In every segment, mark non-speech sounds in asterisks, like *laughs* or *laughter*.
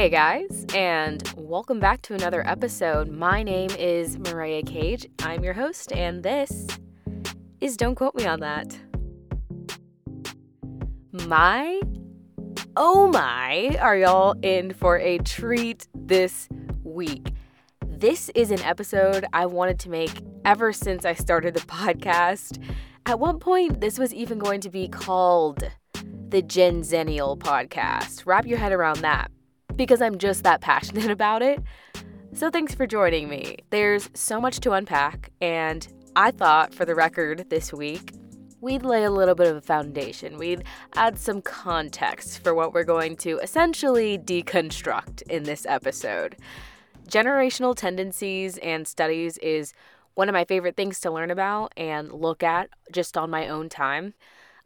Hey guys, and welcome back to another episode. My name is Mereyah Cage. I'm your host, and this is Don't Quote Me on That. My, oh my, are y'all in for a treat this week? This is an episode I wanted to make ever since I started the *laughs* podcast. At one point, this was even going to be called the Gen Zennial podcast. Wrap your head around that because I'm just that passionate *laughs* about it. So thanks for joining me. There's so much to unpack, and I thought for the record this week, we'd lay a little bit of a foundation. We'd add some context for what we're going to essentially deconstruct in this episode. Generational tendencies and studies is one of my favorite things to learn about and look at just on my own time.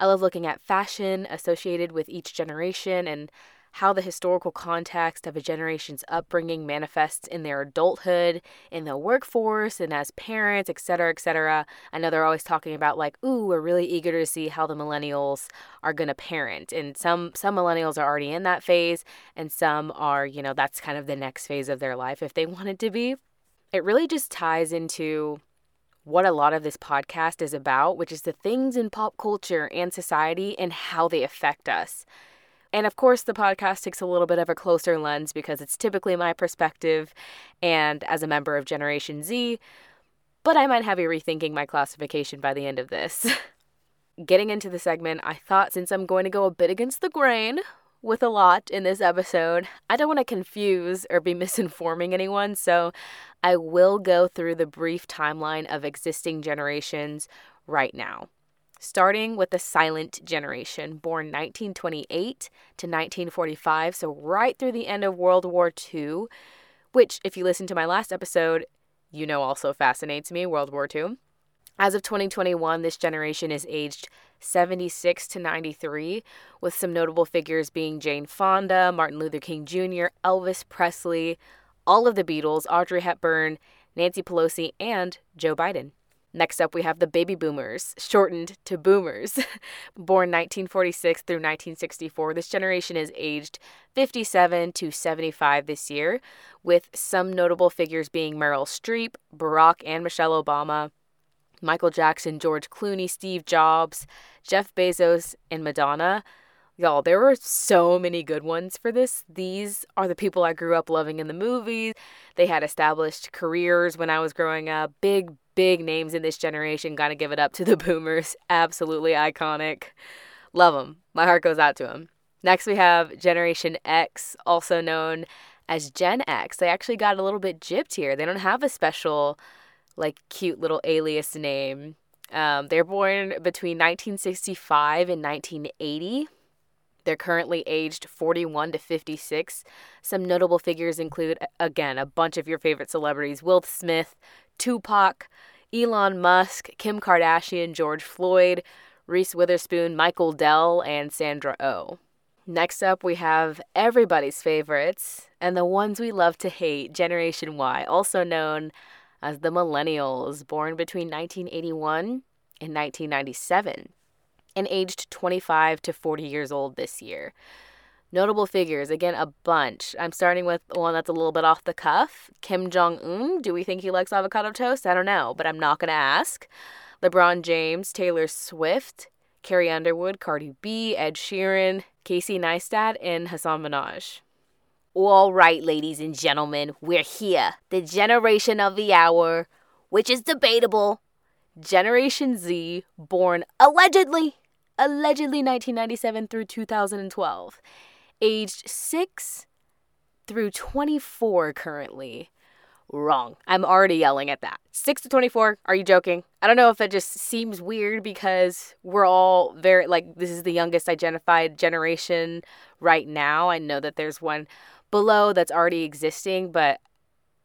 I love looking at fashion associated with each generation and how the historical context of a generation's upbringing manifests in their adulthood, in the workforce, and as parents, etc., etc. I know they're always talking about like, ooh, we're really eager to see how the millennials are to parent. And some some millennials are already in that phase, and some are, you know, that's kind of the next phase of their life if they want it to be. It really just ties into what a lot of this podcast is about, which is the things in pop culture and society and how they affect us. And of course, the podcast takes a little bit of a closer lens because it's typically my perspective and as a member of Generation Z, but I might have you rethinking my classification by the end of this. *laughs* Getting into the segment, I thought since I'm going to go a bit against the grain with a lot in this episode, I don't want to confuse or be *laughs* misinforming anyone, so I will go through the brief timeline of existing generations right now starting with the silent generation, born 1928 to 1945, so right through the end of World War II, which, if you listen to my last episode, you know also fascinates me, World War II. As of 2021, this generation is aged 76 to 93, with some notable figures being Jane Fonda, Martin Luther King Jr., Elvis Presley, all of the Beatles, Audrey Hepburn, Nancy Pelosi, and Joe Biden. Next up, we have the baby boomers, shortened to boomers. *laughs* Born 1946 through 1964, this generation is aged 57 to 75 this year, with some notable figures being Meryl Streep, Barack and Michelle Obama, Michael Jackson, George Clooney, Steve Jobs, Jeff Bezos, and Madonna. Y'all, there were so many good ones for this. These are the people I grew up loving in the movies. They had established careers when I was growing up, big, big names in this generation. Gotta give it up to the *laughs* boomers. Absolutely iconic. Love them. My heart goes out to them. Next, we have Generation X, also known as Gen X. They actually got a little bit gypped here. They don't have a special, like, cute little alias name. Um, they're born between 1965 and 1980. They're currently aged 41 to 56. Some notable figures include, again, a bunch of your favorite celebrities Will Smith, Tupac, Elon Musk, Kim Kardashian, George Floyd, Reese Witherspoon, Michael Dell, and Sandra O. Oh. Next up, we have everybody's favorites and the ones we love to hate Generation Y, also known as the Millennials, born between 1981 and 1997 and aged 25 to 40 years old this year. Notable figures, again, a bunch. I'm starting with one that's a little bit off the cuff. Kim Jong un. Do we think he likes avocado toast? I don't know, but I'm not going to ask. LeBron James, Taylor Swift, Carrie Underwood, Cardi B, Ed Sheeran, Casey Neistat, and Hasan Minhaj. All right, ladies and gentlemen, we're here. The generation of the hour, which is debatable. Generation Z, born allegedly, allegedly 1997 through 2012 aged 6 through 24 currently. Wrong. I'm already yelling at that. 6 to 24, are you joking? I don't know if it just seems weird because we're all very, like, this is the youngest identified generation right now. I know that there's one below that's already existing, but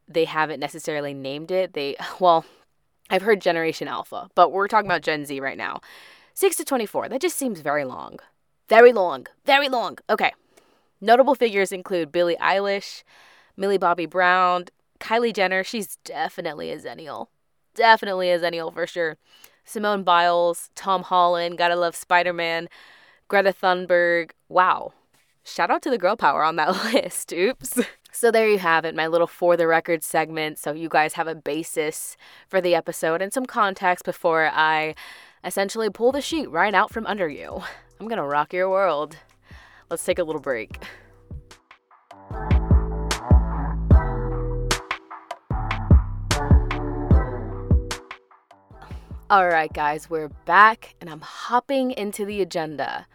they haven't necessarily named it. They, *laughs* well, I've heard Generation Alpha, but we're talking about Gen Z right now. 6 to 24, that just seems very long. Very long. Very long. Okay, Notable figures include Billie Eilish, Millie Bobby Brown, Kylie Jenner. She's definitely a Zennial. Definitely a Zennial for sure. Simone Biles, Tom Holland, gotta love Spider Man, Greta Thunberg. Wow. shout out to the girl power on that *laughs* list. Oops. So there you have it, my little for the record segment. So you guys have a basis for the episode and some context before I essentially pull the sheet right out from under you. I'm gonna rock your world. Let's take a little break. All right, guys, we're back and I'm hopping into the agenda.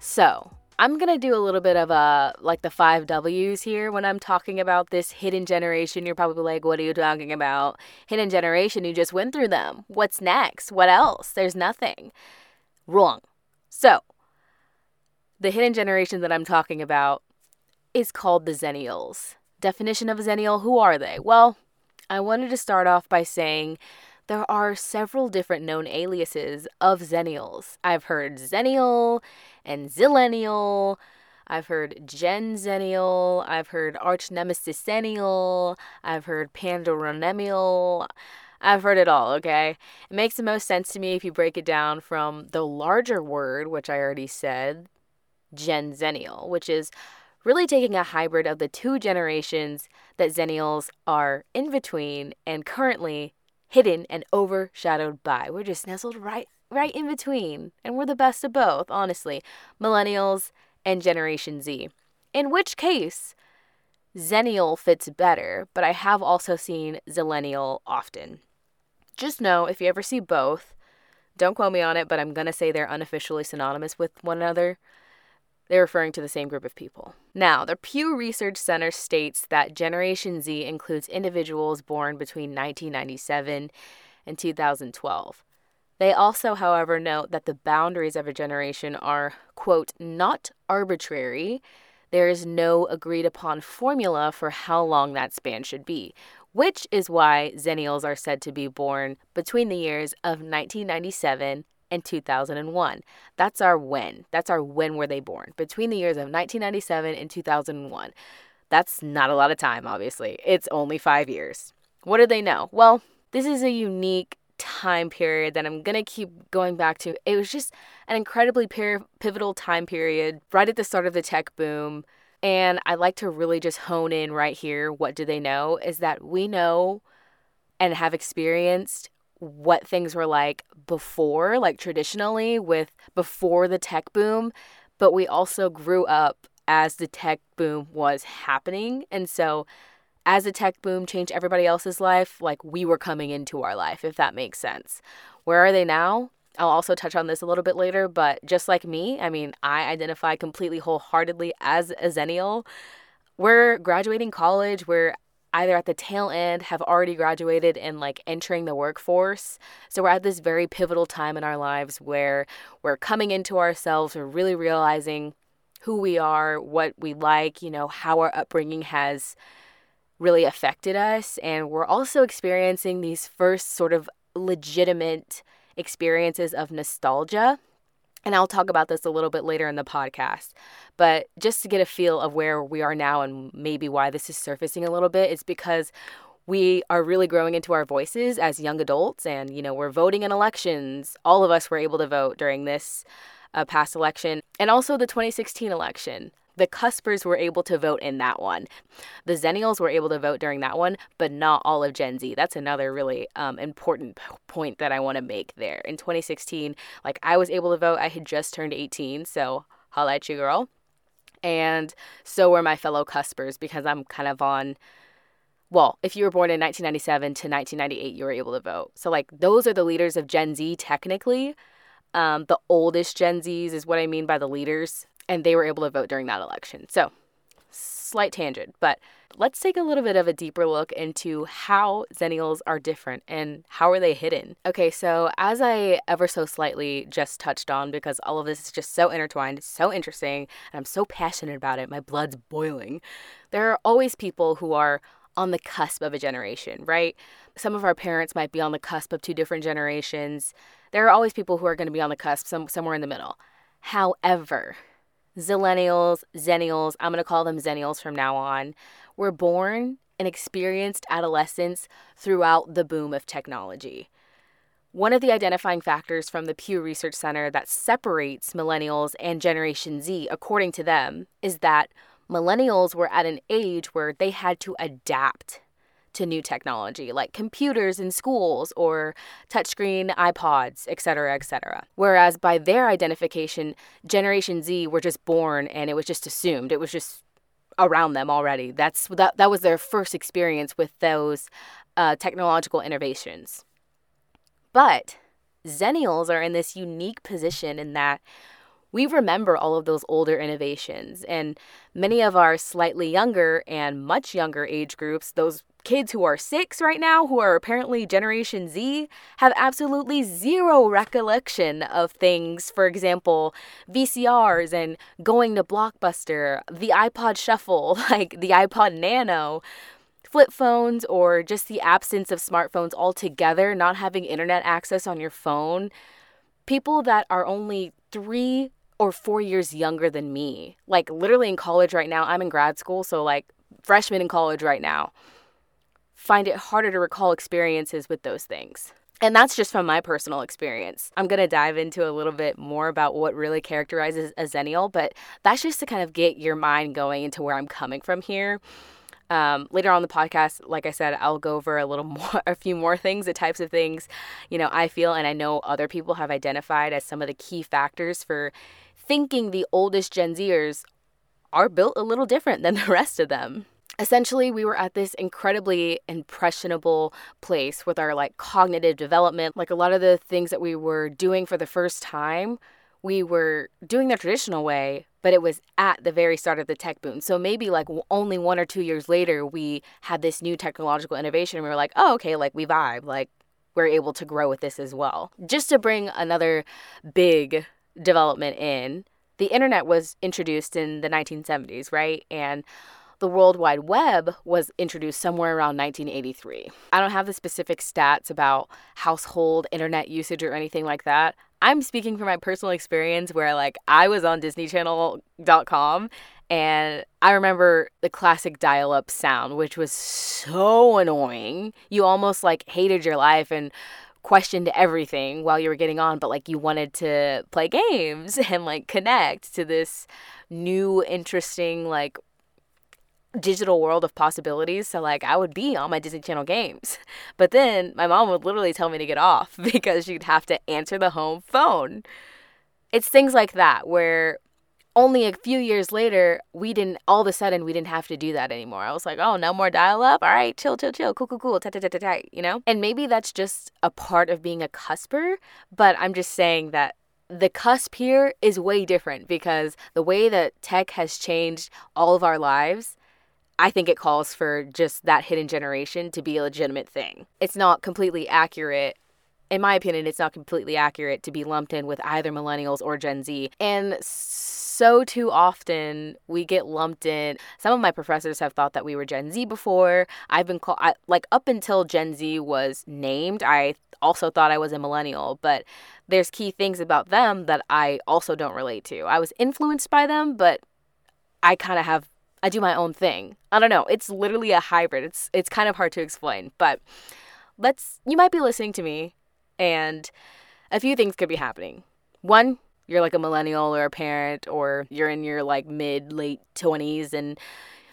So, I'm to do a little bit of a like the five W's here when I'm talking about this hidden generation. You're probably like, what are you talking about? Hidden generation, you just went through them. What's next? What else? There's nothing. Wrong. So, the hidden generation that I'm talking about is called the Zennials. Definition of a Zennial who are they? Well, I wanted to start off by saying there are several different known aliases of Zennials. I've heard Zennial and Zillennial. I've heard Gen Zennial. I've heard Arch Nemesis Zennial. I've heard Pandoronemial. I've heard it all, okay? It makes the most sense to me if you break it down from the larger word, which I already said, Gen Zennial, which is really taking a hybrid of the two generations that Zennials are in between and currently hidden and overshadowed by. We're just nestled right right in between, and we're the best of both, honestly. Millennials and Generation Z. In which case, Zennial fits better, but I have also seen Zillennial often. Just know if you ever see both, don't quote me on it, but I'm going to say they're unofficially synonymous with one another. They're referring to the same group of people. Now, the Pew Research Center states that Generation Z includes individuals born between 1997 and 2012. They also, however, note that the boundaries of a generation are, quote, not arbitrary. There is no agreed upon formula for how long that span should be, which is why Zennials are said to be born between the years of 1997 and 2001. That's our when. That's our when were they born. Between the years of 1997 and 2001. That's not a lot of time, obviously. It's only five years. What do they know? Well, this is a unique time period that I'm going to keep going back to. It was just an incredibly pivotal time period right at the start of the tech boom. And I like to really just hone in right here. What do they know? Is that we know and have experienced what things were like before, like traditionally with before the tech boom, but we also grew up as the tech boom was happening. And so as the tech boom changed everybody else's life, like we were coming into our life, if that makes sense. Where are they now? I'll also touch on this a little bit later, but just like me, I mean, I identify completely wholeheartedly as a Zennial. We're graduating college, we're either at the tail end have already graduated and like entering the workforce. So we're at this very pivotal time in our lives where we're coming into ourselves, we're really realizing who we are, what we like, you know, how our upbringing has really affected us. And we're also experiencing these first sort of legitimate experiences of nostalgia and I'll talk about this a little bit later in the podcast. But just to get a feel of where we are now and maybe why this is surfacing a little bit, it's because we are really growing into our voices as young adults and you know we're voting in elections all of us were able to vote during this uh, past election and also the 2016 election the cuspers were able to vote in that one. The Zennials were able to vote during that one, but not all of Gen Z. That's another really um, important point that I want to make there. In 2016, like I was able to vote. I had just turned 18, so holla at you, girl. And so were my fellow cuspers because I'm kind of on well, if you were born in 1997 to 1998, you were able to vote. So, like, those are the leaders of Gen Z, technically. Um, the oldest Gen Zs is what I mean by the leaders and they were able to vote during that election. So, slight tangent, but let's take a little bit of a deeper look into how Zennials are different and how are they hidden. Okay, so as I ever so slightly just touched on, because all of this is just so intertwined, so interesting, and I'm so passionate about it, my blood's boiling. There are always people who are on the cusp of a generation, right? Some of our parents might be on the cusp of two different generations. There are always people who are going to be on the cusp, some, somewhere in the middle. However, Zillennials, Zennials, I'm going to call them Zennials from now on, were born and experienced adolescence throughout the boom of technology. One of the identifying factors from the Pew Research Center that separates millennials and Generation Z, according to them, is that millennials were at an age where they had to adapt to new technology like computers in schools or touchscreen iPods, etc., etc. Whereas by their identification, Generation Z were just born and it was just assumed. It was just around them already. That's that that was their first experience with those uh, technological innovations. But Zennials are in this unique position in that we remember all of those older innovations, and many of our slightly younger and much younger age groups, those kids who are six right now, who are apparently Generation Z, have absolutely zero recollection of things. For example, VCRs and going to Blockbuster, the iPod Shuffle, *laughs* like the iPod Nano, flip phones, or just the absence of smartphones altogether, not having internet access on your phone. People that are only three or four years younger than me, like literally in college right now, I'm in grad school, so like freshman in college right now find it harder to recall experiences with those things. And that's just from my personal experience. I'm going to dive into a little bit more about what really characterizes a Zennial, but that's just to kind of get your mind going into where I'm coming from here. Um, later on the podcast, like I said, I'll go over a little *laughs* more, a few more things, the types of things, you know, I feel and I know other people have identified as some of the key factors for thinking the oldest Gen Zers are built a little different than the *laughs* rest of them essentially we were at this incredibly impressionable place with our like cognitive development. Like a lot of the things that we were doing for the first time we were doing the traditional way but it was at the very start of the tech boom. So maybe like only one or two years later we had this new technological innovation and we were like oh okay like we vibe like we're able to grow with this as well. Just to bring another big development in the internet was introduced in the 1970s right? And the World Wide Web was introduced somewhere around 1983. I don't have the specific stats about household internet usage or anything like that. I'm speaking from my personal experience where like I was on disneychannel.com and I remember the classic dial-up sound which was so annoying. You almost like hated your life and questioned everything while you were getting on but like you wanted to play games *laughs* and like connect to this new interesting like digital world of possibilities. So like I would be on my Disney Channel games. *laughs* But then my mom would literally tell me to get off *laughs* because she'd have to answer the home phone. It's things like that where only a few years later, we didn't all of a sudden we didn't have to do that anymore. I was like, oh, no more dial up. All right, chill, chill, chill, cool, cool, cool, tight, tight, tight, tight, you know? And maybe that's just a part of being a cusper, but I'm just saying that the cusp here is way different because the way that tech has changed all of our lives I think it calls for just that hidden generation to be a legitimate thing. It's not completely accurate. In my opinion, it's not completely accurate to be lumped in with either millennials or Gen Z. And so too often we get lumped in. Some of my professors have thought that we were Gen Z before. I've been called, like, up until Gen Z was named, I also thought I was a millennial, but there's key things about them that I also don't relate to. I was influenced by them, but I kind of have I do my own thing. I don't know. It's literally a hybrid. It's it's kind of hard to explain, but let's you might be listening to me and a few things could be happening. One, you're like a millennial or a parent or you're in your like mid late 20s and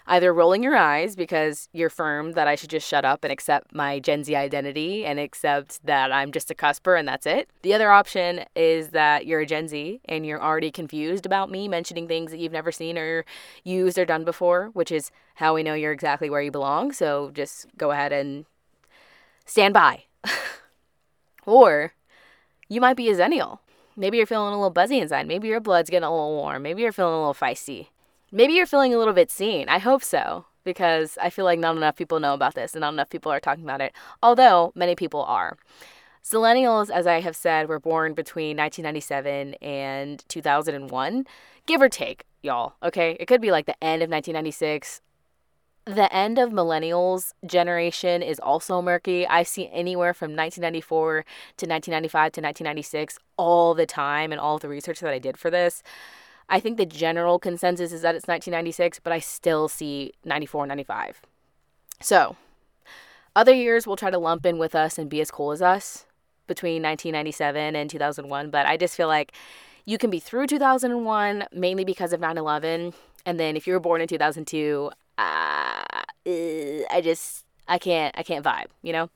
either rolling your eyes because you're firm that I should just shut up and accept my Gen Z identity and accept that I'm just a cusper and that's it. The other option is that you're a Gen Z and you're already confused about me mentioning things that you've never seen or used or done before, which is how we know you're exactly where you belong. So just go ahead and stand by. *laughs* or you might be a Zennial. Maybe you're feeling a little buzzy inside. Maybe your blood's getting a little warm. Maybe you're feeling a little feisty. Maybe you're feeling a little bit seen. I hope so, because I feel like not enough people know about this and not enough people are talking about it, although many people are. Zillennials, as I have said, were born between 1997 and 2001, give or take, y'all. Okay, it could be like the end of 1996. The end of millennials generation is also murky. I see anywhere from 1994 to 1995 to 1996 all the time and all the research that I did for this. I think the general consensus is that it's 1996, but I still see 94, 95. So, other years will try to lump in with us and be as cool as us. between 1997 and 2001, but I just feel like you can be through 2001 mainly because of 9 11. And then if you were born in 2002, uh, I just, I can't, I can't vibe, you know?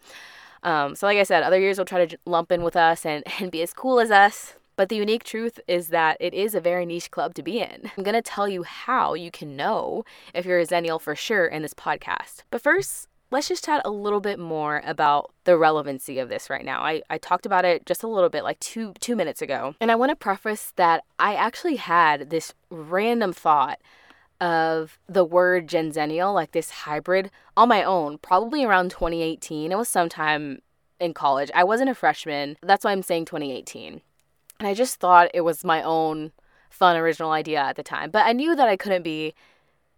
Um, so, like I said, other years will try to lump in with us and, *laughs* and be as cool as us. But the unique truth is that it is a very niche club to be in. I'm going to tell you how you can know if you're a Zennial for sure in this podcast. But first, let's just chat a little bit more about the relevancy of this right now. I, I talked about it just a little bit like two two minutes ago. And I want to preface that I actually had this random thought of the word Genzennial, like this hybrid, on my own, probably around 2018. It was sometime in college. I wasn't a freshman. That's why I'm saying 2018. And I just thought it was my own fun original idea at the time. But I knew that I couldn't be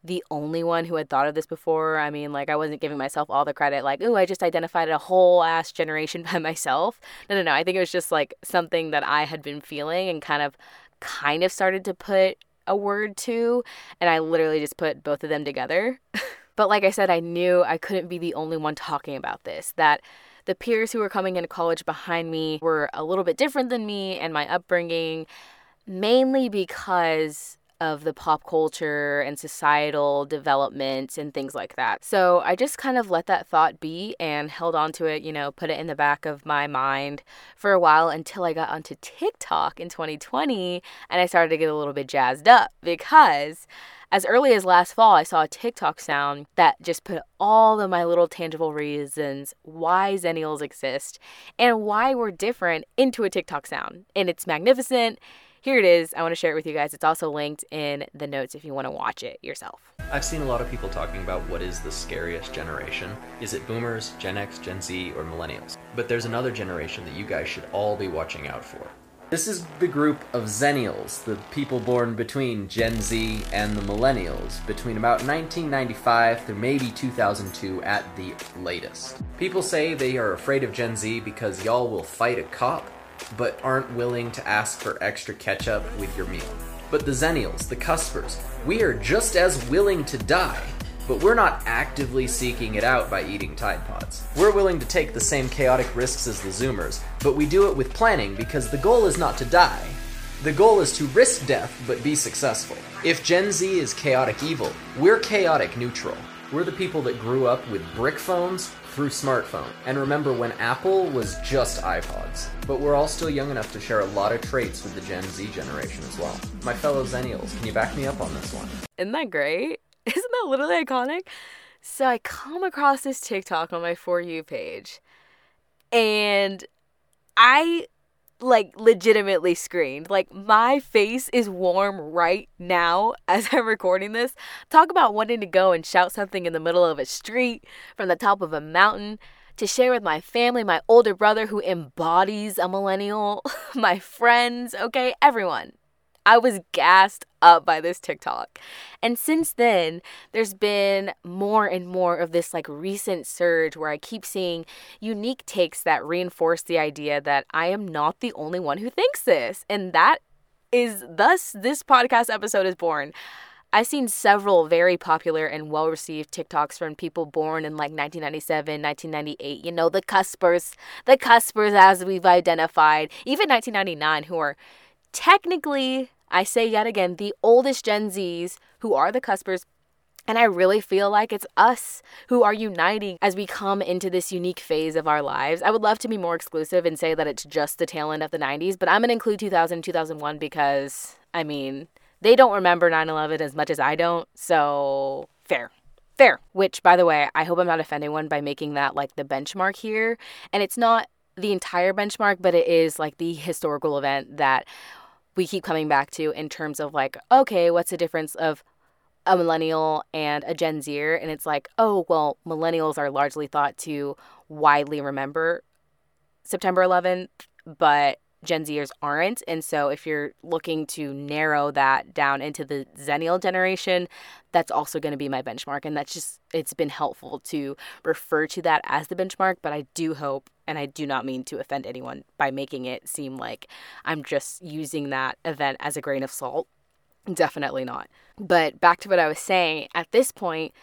the only one who had thought of this before. I mean, like, I wasn't giving myself all the credit, like, "Ooh, I just identified a whole ass generation *laughs* by myself. No, no, no. I think it was just like something that I had been feeling and kind of, kind of started to put a word to. And I literally just put both of them together. *laughs* but like I said, I knew I couldn't be the only one talking about this, that the peers who were coming into college behind me were a little bit different than me and my upbringing, mainly because of the pop culture and societal development and things like that. So I just kind of let that thought be and held on to it, you know, put it in the back of my mind for a while until I got onto TikTok in 2020 and I started to get a little bit jazzed up because as early as last fall, I saw a TikTok sound that just put all of my little tangible reasons why Zennials exist and why we're different into a TikTok sound. And it's magnificent here it is. I want to share it with you guys. It's also linked in the notes if you want to watch it yourself. I've seen a lot of people talking about what is the scariest generation. Is it boomers, Gen X, Gen Z, or millennials? But there's another generation that you guys should all be watching out for. This is the group of Zennials, the people born between Gen Z and the Millennials, between about 1995 through maybe 2002 at the latest. People say they are afraid of Gen Z because y'all will fight a cop but aren't willing to ask for extra ketchup with your meal. But the Zennials, the Cuspers, we are just as willing to die, but we're not actively seeking it out by eating Tide Pods. We're willing to take the same chaotic risks as the Zoomers, but we do it with planning because the goal is not to die. The goal is to risk death but be successful. If Gen Z is chaotic evil, we're chaotic neutral. We're the people that grew up with brick phones, through smartphone. And remember when Apple was just iPods. But we're all still young enough to share a lot of traits with the Gen Z generation as well. My fellow Zennials, can you back me up on this one? Isn't that great? *laughs* Isn't that literally iconic? So I come across this TikTok on my For You page. And I like legitimately screamed. Like my face is warm right now *laughs* as I'm recording this. Talk about wanting to go and shout something in the middle of a street from the top of a mountain to share with my family, my older brother who embodies a millennial, *laughs* my friends, okay, everyone. I was gassed up by this TikTok. And since then, there's been more and more of this like recent surge where I keep seeing unique takes that reinforce the idea that I am not the only one who thinks this. And that is thus this podcast episode is born. I've seen several very popular and well received TikToks from people born in like 1997, 1998. You know, the cuspers, the cuspers as we've identified, even 1999, who are technically, I say yet again, the oldest Gen Zs who are the cuspers. And I really feel like it's us who are uniting as we come into this unique phase of our lives. I would love to be more exclusive and say that it's just the tail end of the 90s, but I'm going to include 2000 2001 because, I mean, they don't remember 9 11 as much as I don't. So, fair. Fair. Which, by the way, I hope I'm not offending one by making that like the benchmark here. And it's not the entire benchmark, but it is like the historical event that we keep coming back to in terms of like, okay, what's the difference of a millennial and a Gen Zer? And it's like, oh, well, millennials are largely thought to widely remember September 11th, but Gen Zers aren't. And so if you're looking to narrow that down into the Zennial generation, that's also going to be my benchmark. And that's just, it's been helpful to refer to that as the benchmark. But I do hope, and I do not mean to offend anyone by making it seem like I'm just using that event as a grain of salt. Definitely not. But back to what I was saying, at this point,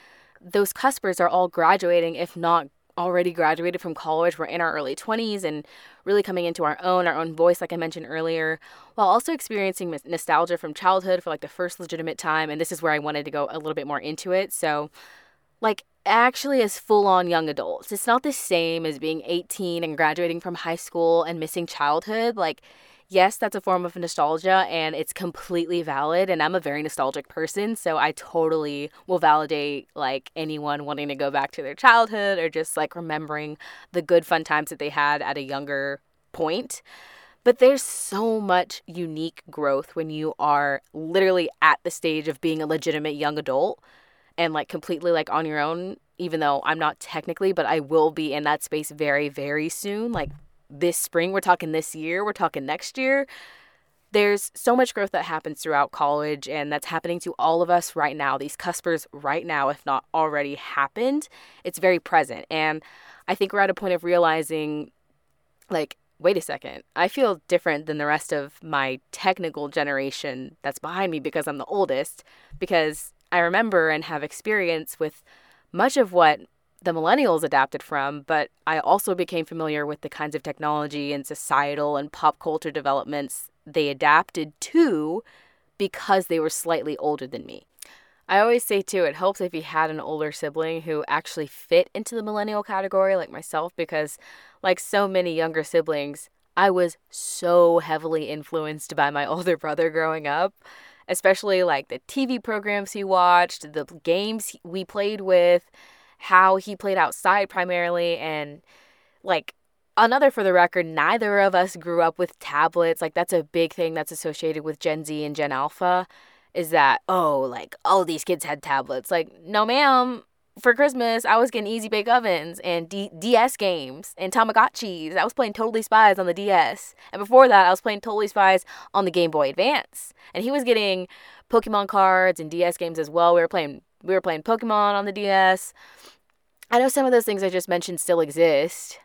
those cuspers are all graduating, if not already graduated from college. We're in our early 20s and really coming into our own, our own voice, like I mentioned earlier, while also experiencing nostalgia from childhood for like the first legitimate time. And this is where I wanted to go a little bit more into it. So, like, actually, as full on young adults, it's not the same as being 18 and graduating from high school and missing childhood. Like, yes, that's a form of nostalgia and it's completely valid. And I'm a very nostalgic person. So I totally will validate like anyone wanting to go back to their childhood or just like remembering the good fun times that they had at a younger point. But there's so much unique growth when you are literally at the stage of being a legitimate young adult and like completely like on your own even though I'm not technically, but I will be in that space very, very soon. Like this spring, we're talking this year, we're talking next year. There's so much growth that happens throughout college, and that's happening to all of us right now. These cuspers, right now, if not already happened, it's very present. And I think we're at a point of realizing, like, wait a second, I feel different than the rest of my technical generation that's behind me because I'm the oldest. Because I remember and have experience with much of what the millennials adapted from, but I also became familiar with the kinds of technology and societal and pop culture developments they adapted to because they were slightly older than me. I always say too, it helps if you had an older sibling who actually fit into the millennial category like myself because, like so many younger siblings, I was so heavily influenced by my *laughs* older brother growing up, especially like the TV programs he watched, the games we played with how he played outside primarily and like another for the record neither of us grew up with tablets. Like that's a big thing that's associated with gen z and gen alpha is that oh like all these kids had tablets. Like no ma'am. For christmas i was getting easy bake ovens and D- ds games and tamagotchis. I was playing totally spies on the ds and before that i was playing totally spies on the game boy advance. And he was getting pokemon cards and ds games as well. We were playing we were playing Pokemon on the DS. I know some of those things I just mentioned still exist.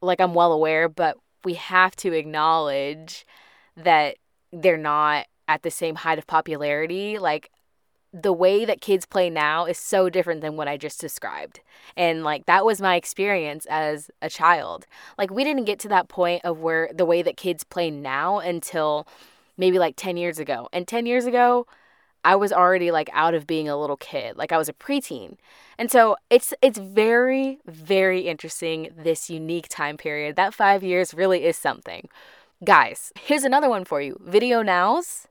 Like I'm well aware, but we have to acknowledge that they're not at the same height of popularity. Like the way that kids play now is so different than what I just described. And like that was my experience as a child. Like we didn't get to that point of where the way that kids play now until maybe like 10 years ago. And 10 years ago, I was already like out of being a little kid. Like I was a preteen. And so it's it's very very interesting this unique time period. That 5 years really is something. Guys, here's another one for you. Video nows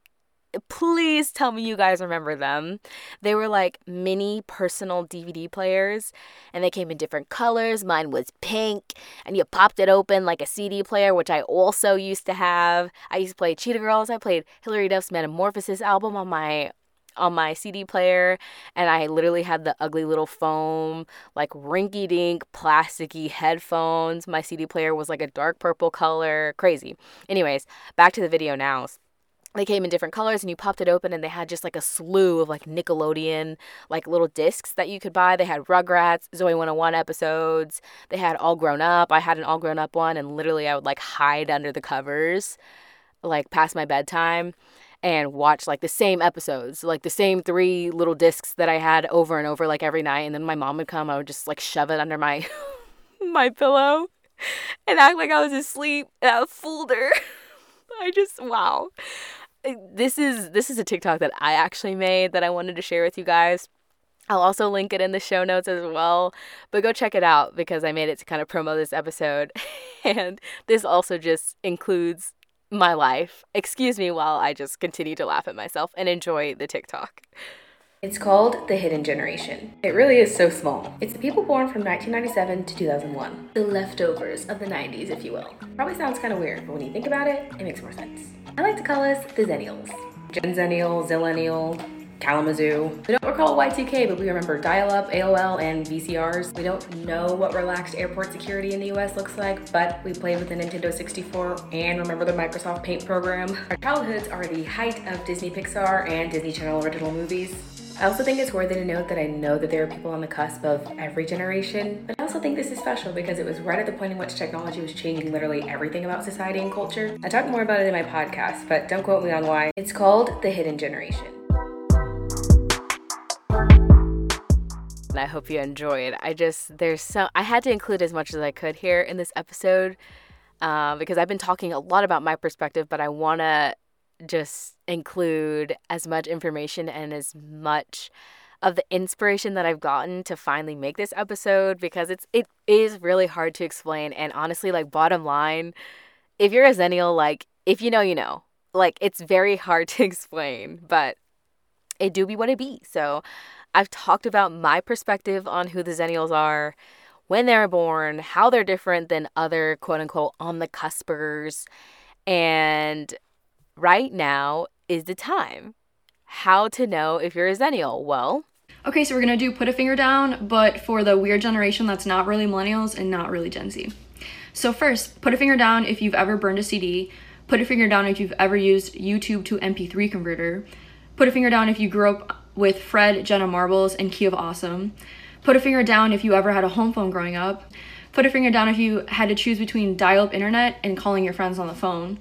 please tell me you guys remember them. They were like mini personal DVD players and they came in different colors. Mine was pink and you popped it open like a CD player, which I also used to have. I used to play Cheetah Girls. I played Hilary Duff's Metamorphosis album on my on my CD player and I literally had the ugly little foam, like rinky dink, plasticky headphones. My CD player was like a dark purple color. Crazy. Anyways, back to the video now they came in different colors and you popped it open and they had just like a slew of like Nickelodeon like little discs that you could buy. They had Rugrats, Zoey 101 episodes. They had All Grown Up. I had an All Grown Up one and literally I would like hide under the covers like past my bedtime and watch like the same episodes, like the same three little discs that I had over and over like every night and then my mom would come, I would just like shove it under my *laughs* my pillow and act like I was asleep and I fooled her. *laughs* I just wow this is this is a TikTok that I actually made that I wanted to share with you guys. I'll also link it in the show notes as well, but go check it out because I made it to kind of promo this episode. *laughs* and this also just includes my life. Excuse me while I just continue to laugh at myself and enjoy the TikTok. It's called The Hidden Generation. It really is so small. It's the people born from 1997 to 2001. The leftovers of the 90s, if you will. Probably sounds kind of weird, but when you think about it, it makes more sense. I like to call us the Zennials. Gen Zennial, Zillennial, Kalamazoo. We don't recall Y2K, but we remember dial-up, AOL, and VCRs. We don't know what relaxed airport security in the US looks like, but we played with the Nintendo 64 and remember the Microsoft Paint program. *laughs* Our childhoods are the height of Disney Pixar and Disney Channel original movies. I also think it's worthy to note that I know that there are people on the cusp of every generation, but I also think this is special because it was right at the point in which technology was changing literally everything about society and culture. I talk more about it in my podcast, but don't quote me on why. It's called The Hidden Generation. And I hope you enjoy it. I just, there's so, I had to include as much as I could here in this episode uh, because I've been talking a lot about my perspective, but I want to just include as much information and as much of the inspiration that I've gotten to finally make this episode because it's it is really hard to explain. And honestly like bottom line if you're a Zennial like if you know you know. Like it's very hard *laughs* to explain but it do be what it be. So I've talked about my perspective on who the Zennials are when they're born how they're different than other quote unquote on the cuspers and right now is the time how to know if you're a Zennial. Well, Okay, so we're gonna do put a finger down, but for the weird generation that's not really millennials and not really Gen Z. So, first, put a finger down if you've ever burned a CD. Put a finger down if you've ever used YouTube to MP3 converter. Put a finger down if you grew up with Fred, Jenna Marbles, and Key of Awesome. Put a finger down if you ever had a home phone growing up. Put a finger down if you had to choose between dial up internet and calling your friends on the phone.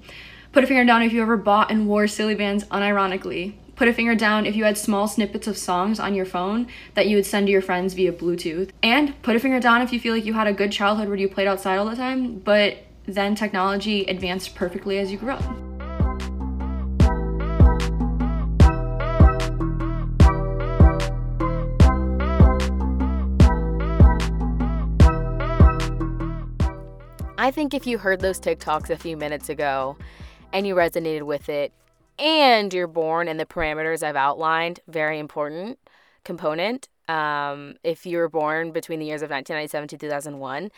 Put a finger down if you ever bought and wore Silly Bandz unironically. Put a finger down if you had small snippets of songs on your phone that you would send to your friends via Bluetooth. And put a finger down if you feel like you had a good childhood where you played outside all the time, but then technology advanced perfectly as you grew up. I think if you heard those TikToks a few minutes ago and you resonated with it, and you're born in the parameters I've outlined, very important component. Um, if you were born between the years of 1997 to 2001,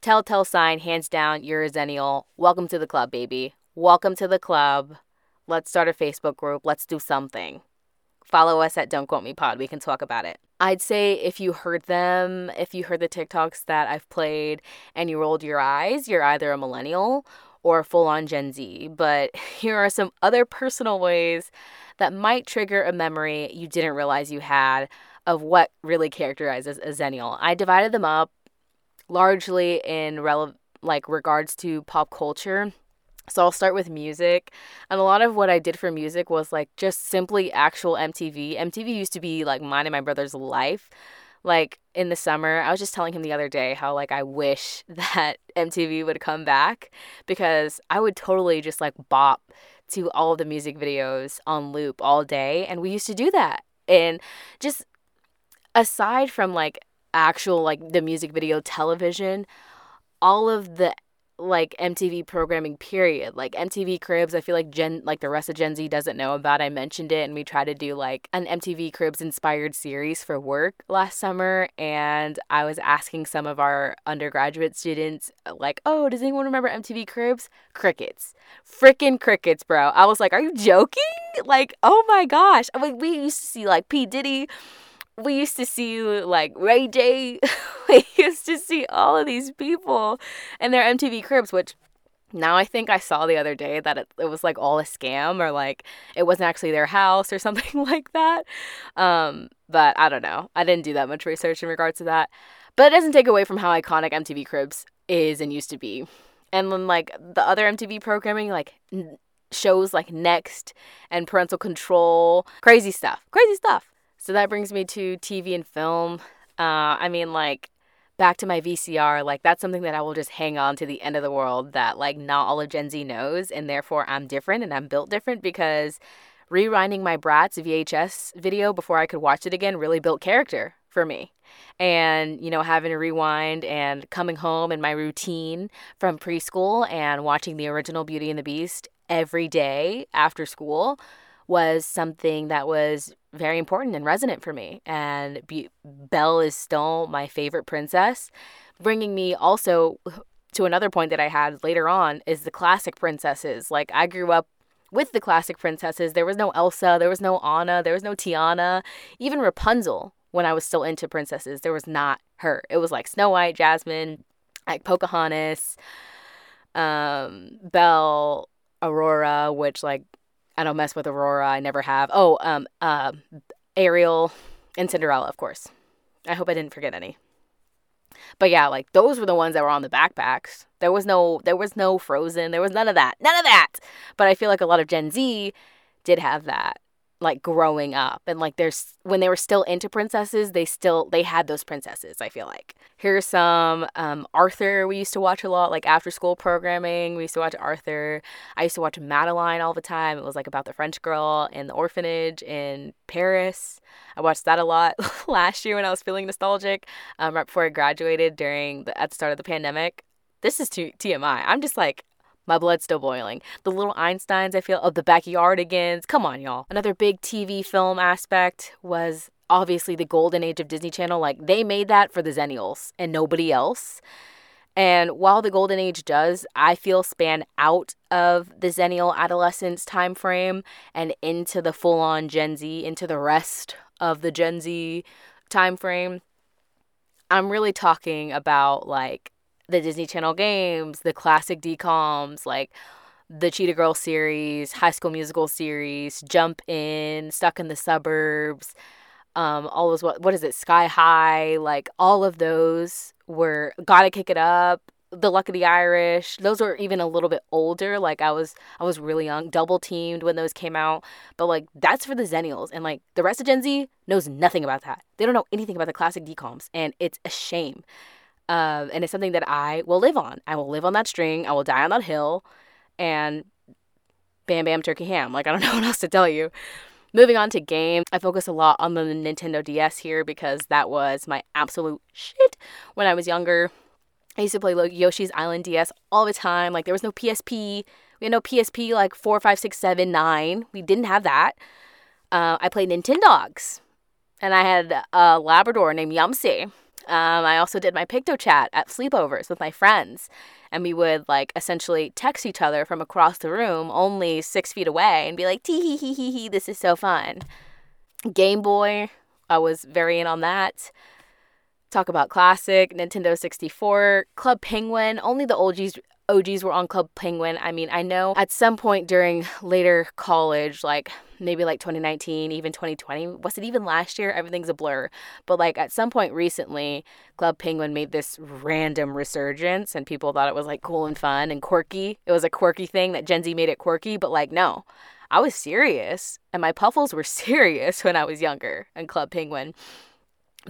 telltale sign, hands down, you're a Zennial. Welcome to the club, baby. Welcome to the club. Let's start a Facebook group. Let's do something. Follow us at Don't Quote Me Pod. We can talk about it. I'd say if you heard them, if you heard the TikToks that I've played and you rolled your eyes, you're either a millennial or a full on Gen Z. But *laughs* here are some other personal ways that might trigger a memory you didn't realize you had of what really characterizes a Zennial. I divided them up largely in rele- like regards to pop culture. So I'll start with music. And a lot of what I did for music was like just simply actual MTV. MTV used to be like mine and my brother's life like in the summer i was just telling him the other day how like i wish *laughs* that mtv would come back because i would totally just like bop to all the music videos on loop all day and we used to do that and just aside from like actual like the music video television all of the like MTV programming period. Like MTV Cribs, I feel like Gen like the rest of Gen Z doesn't know about. I mentioned it and we tried to do like an MTV Cribs inspired series for work last summer and I was asking some of our undergraduate students like, "Oh, does anyone remember MTV Cribs?" Crickets. Freaking crickets, bro. I was like, "Are you joking?" Like, "Oh my gosh." I mean, we used to see like P Diddy we used to see like Ray J. *laughs* we used to see all of these people and their MTV cribs, which now I think I saw the other day that it, it was like all a scam or like it wasn't actually their house or *laughs* something like that. Um, but I don't know. I didn't do that much research in regards to that. But it doesn't take away from how iconic MTV Cribs is and used to be. And then like the other MTV programming, like n- shows like Next and Parental Control, crazy stuff, crazy stuff. So that brings me to TV and film. Uh, I mean, like, back to my VCR, like, that's something that I will just hang on to the end of the world that, like, not all of Gen Z knows. And therefore, I'm different and I'm built different because rewinding my Bratz VHS video before I could watch it again really built character for me. And, you know, having to rewind and coming home in my routine from preschool and watching the original Beauty and the Beast every day after school was something that was very important and resonant for me. And Be- Belle is still my favorite princess. Bringing me also to another point that I had later on is the classic princesses. Like, I grew up with the classic princesses. There was no Elsa, there was no Anna, there was no Tiana, even Rapunzel when I was still into princesses. There was not her. It was like Snow White, Jasmine, like Pocahontas, um, Belle, Aurora, which like I don't mess with Aurora. I never have. Oh, um, uh, Ariel and Cinderella, of course. I hope I didn't forget any. But yeah, like those were the ones that were on the backpacks. There was no, there was no Frozen. There was none of that. None of that. But I feel like a lot of Gen Z did have that. Like growing up and like there's when they were still into princesses they still they had those princesses i feel like. Here's some um, arthur we used to watch a lot like after school programming we used to watch arthur. I used to watch madeline all the time. It was like about the french girl in the orphanage in paris. I watched that a lot *laughs* last year when i was feeling nostalgic um, right before i graduated during the at the start of the pandemic. This is too tmi i'm just like my blood's still boiling. The little Einsteins, I feel, of the backyardigans. Come on, y'all. Another big TV film aspect was obviously the golden age of Disney Channel. Like, they made that for the Zennials and nobody else. And while the golden age does, I feel span out of the Zennial adolescence time frame and into the full on Gen Z, into the rest of the Gen Z time frame. I'm really talking about like the Disney Channel games, the classic DCOMs, like the Cheetah Girl series, High School Musical series, Jump In, Stuck in the Suburbs, um, all those what what is it, Sky High, like all of those were Gotta Kick It Up, The Luck of the Irish. Those were even a little bit older. Like I was I was really young, double teamed when those came out. But like that's for the Zennials, and like the rest of Gen Z knows nothing about that. They don't know anything about the classic DCOMs, and it's a shame. Um, and it's something that I will live on. I will live on that string. I will die on that hill. And bam, bam, turkey ham. Like, I don't *laughs* know what else to tell you. Moving on to games, I focus a lot on the Nintendo DS here because that was my absolute shit when I was younger. I used to play Yoshi's Island DS all the time. Like, there was no PSP. We had no PSP like 4, 5, 6, 7, 9. We didn't have that. Uh, I played Nintendogs. And I had a Labrador named Yumsy. Um, I also did my PictoChat at sleepovers with my friends, and we would like essentially text each other from across the room, only six feet away, and be like, tee hee hee hee hee, this is so fun. Game Boy, I was very in on that. Talk about classic, Nintendo 64, Club Penguin, only the OGs OGs were on Club Penguin. I mean, I know at some point during *laughs* later college, like maybe like 2019, even 2020, was it even last year? Everything's a blur. But like at some point recently, Club Penguin made this random resurgence and people thought it was like cool and fun and quirky. It was a quirky thing that Gen Z made it quirky, but like, no. I was serious, and my puffles were *laughs* serious when I was younger in Club Penguin.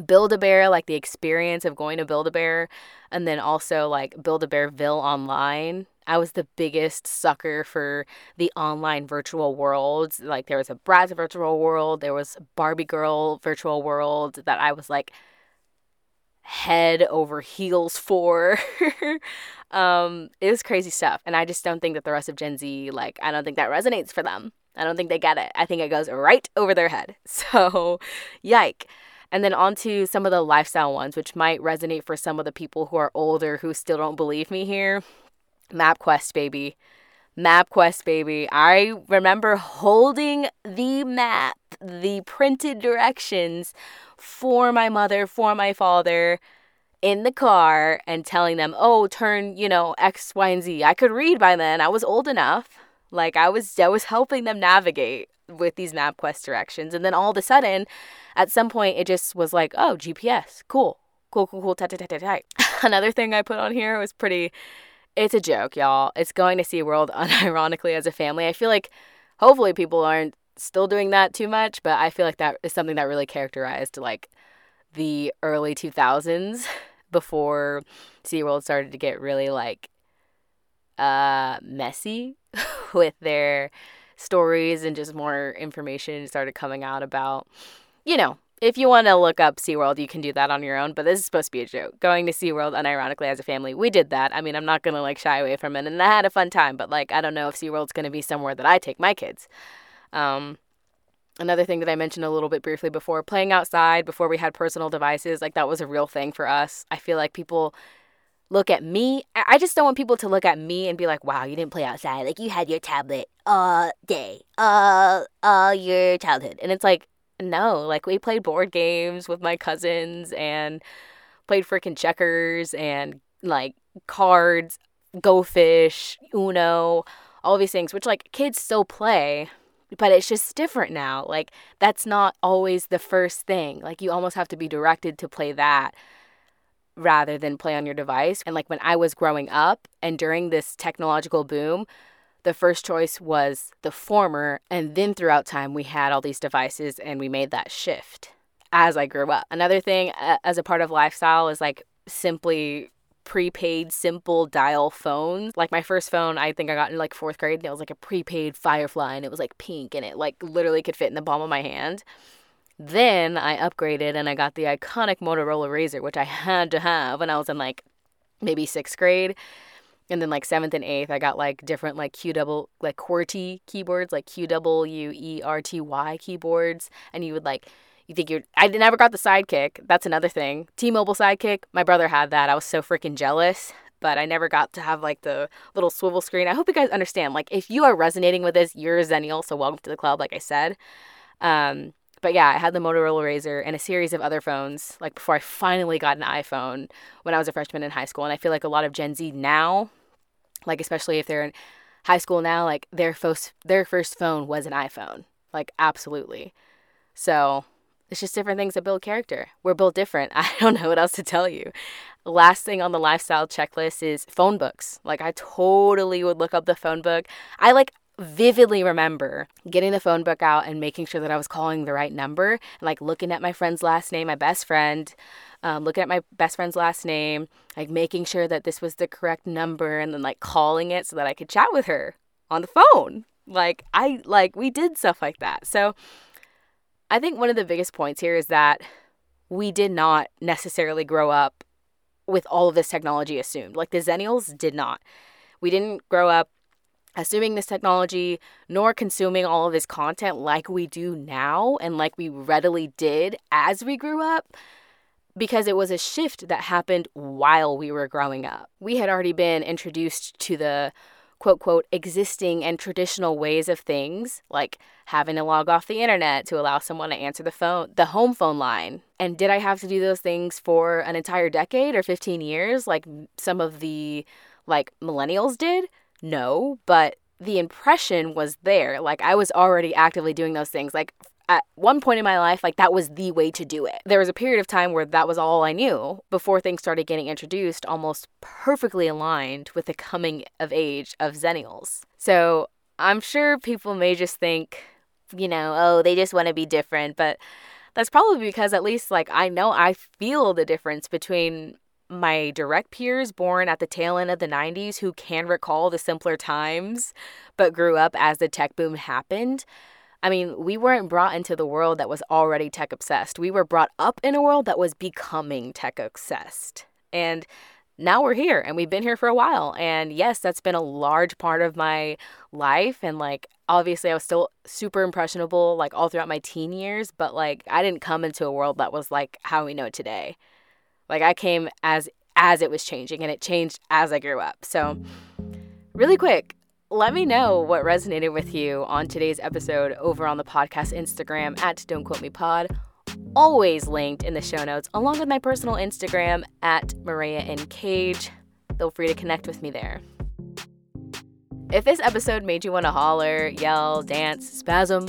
Build a Bear, like the experience of going to Build a Bear, and then also like Build a Bearville online. I was the biggest sucker for the online virtual worlds. Like there was a Bratz virtual world, there was Barbie Girl virtual world that I was like head over heels for. *laughs* um, it was crazy stuff, and I just don't think that the rest of Gen Z like I don't think that resonates for them. I don't think they get it. I think it goes right over their head. *laughs* So, yike. And then on to some of the lifestyle ones, which might resonate for some of the people who are older who still don't believe me here. MapQuest, baby. MapQuest, baby. I remember holding the map, the printed directions for my mother, for my father in the car and telling them, oh, turn, you know, X, Y, and Z. I could read by then. I was old enough. Like I was I was helping them navigate with these MapQuest directions. And then all of a sudden, at some point, it just was like, oh, GPS, cool, cool, cool, cool, tight, tight, tight, tight. Another thing I put on here was pretty, it's a joke, y'all. It's going to SeaWorld *laughs* unironically as a family. I feel like hopefully people aren't still doing that too much, but I feel like that is something that really characterized like the early 2000s *laughs* before SeaWorld started to get really like uh messy *laughs* with their stories and just more information started coming out about, you know, if you want to look up SeaWorld, you can do that on your own, but this is supposed to be a joke. Going to SeaWorld unironically as a family, we did that. I mean, I'm not going to like shy away from it, and I had a fun time, but like, I don't know if SeaWorld's going to be somewhere that I take my kids. Um, another thing that I mentioned a little bit briefly before playing outside before we had personal devices, like, that was a real thing for us. I feel like people look at me. I just don't want people to look at me and be like, wow, you didn't play outside. Like you had your tablet all day, all, all your childhood. And it's like, no, like we played board games with my cousins and played freaking checkers and like cards, go fish, Uno, all these things, which like kids still play, but it's just different now. Like that's not always the first thing. Like you almost have to be directed to play that rather than play on your device. And like when I was growing up and during this technological boom, the first choice was the former, and then throughout time, we had all these devices and we made that shift as I grew up. Another thing uh, as a part of lifestyle is like simply prepaid simple dial phones. Like my first phone, I think I got in like fourth grade, and it was like a prepaid Firefly, and it was like pink, and it like literally could fit in the palm of my hand. Then I upgraded and I got the iconic Motorola Razr, which I had to have when I was in like maybe sixth grade. And then like seventh and eighth, I got like different like Q double like QWERTY keyboards, like Q W E R T Y keyboards, and you would like you think you're I never got the sidekick. That's another thing. T-Mobile sidekick. My brother had that. I was so freaking jealous, but I never got to have like the little swivel screen. I hope you guys understand. Like if you are resonating with this, you're a Zennial, so welcome to the club, like I said. Um, but yeah, I had the Motorola Razr and a series of other phones, like before I finally got an iPhone when I was a freshman in high school. And I feel like a lot of Gen Z now, like especially if they're in high school now, like their first their first phone was an iPhone. Like absolutely. So it's just different things that build character. We're built different. *laughs* I don't know what else to tell you. Last thing on the lifestyle checklist is phone books. Like I totally would look up the phone book. I like vividly remember getting the phone book out and making sure that I was calling the right number and like looking at my friend's last name, my best friend, um, looking at my best friend's last name, like making sure that this was the correct number and then like calling it so that I could chat with her on the phone. Like I like we did stuff like that. So I think one of the biggest points here is that we did not necessarily grow up with all of this technology assumed. Like the Zennials did not. We didn't grow up assuming this technology nor consuming all of this content like we do now and like we readily did as we grew up because it was a shift that happened while we were growing up. We had already been introduced to the quote, quote, existing and traditional ways of things, like having to log off the internet to allow someone to answer the phone, the home phone line. And did I have to do those things for an entire decade or 15 years, like some of the like millennials did? No, but the impression was there. Like I was already actively doing those things. Like at one point in my life, like that was the way to do it. There was a period of time where that was all I knew before things started getting introduced, almost perfectly aligned with the coming of age of Zennials. So I'm sure people may just think, you know, oh, they just want to be different. But that's probably because at least like I know I feel the difference between my direct peers born at the tail end of the 90s who can recall the simpler times but grew up as the tech boom happened I mean, we weren't brought into the world that was already tech obsessed. We were brought up in a world that was becoming tech obsessed. And now we're here and we've been here for a while. And yes, that's been a large part of my life. And like, obviously, I was still super impressionable like all throughout my teen years, but like, I didn't come into a world that was like how we know today. Like, I came as as it was changing and it changed as I grew up. So, really quick, let me know what resonated with you on today's episode over on the podcast Instagram at Don't Quote Me Pod. Always linked in the show notes, along with my personal Instagram at Mereyah in Cage. Feel free to connect with me there. If this episode made you want to holler, yell, dance, spasm,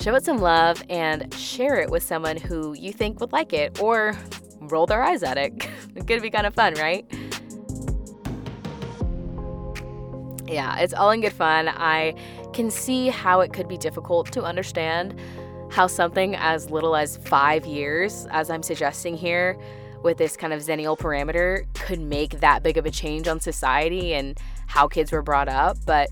show it some love and share it with someone who you think would like it or roll their eyes at it. *laughs* it gonna be kind of fun, right? yeah, it's all in good fun. I can see how it could be difficult to understand how something as little as five years, as I'm suggesting here, with this kind of Zennial parameter, could make that big of a change on society and how kids were brought up. But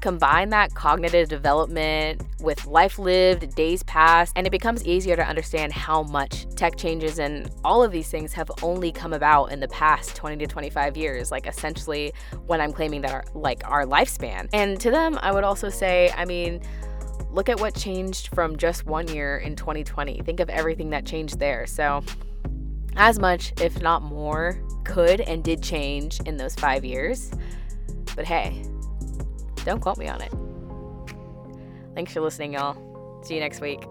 Combine that cognitive development with life lived, days past, and it becomes easier to understand how much tech changes and all of these things have only come about in the past 20 to 25 years, like essentially when I'm claiming that our like our lifespan. And to them, I would also say, I mean, look at what changed from just one year in 2020. Think of everything that changed there. So as much, if not more, could and did change in those five years. But hey, don't quote me on it. Thanks for listening, y'all. See you next week.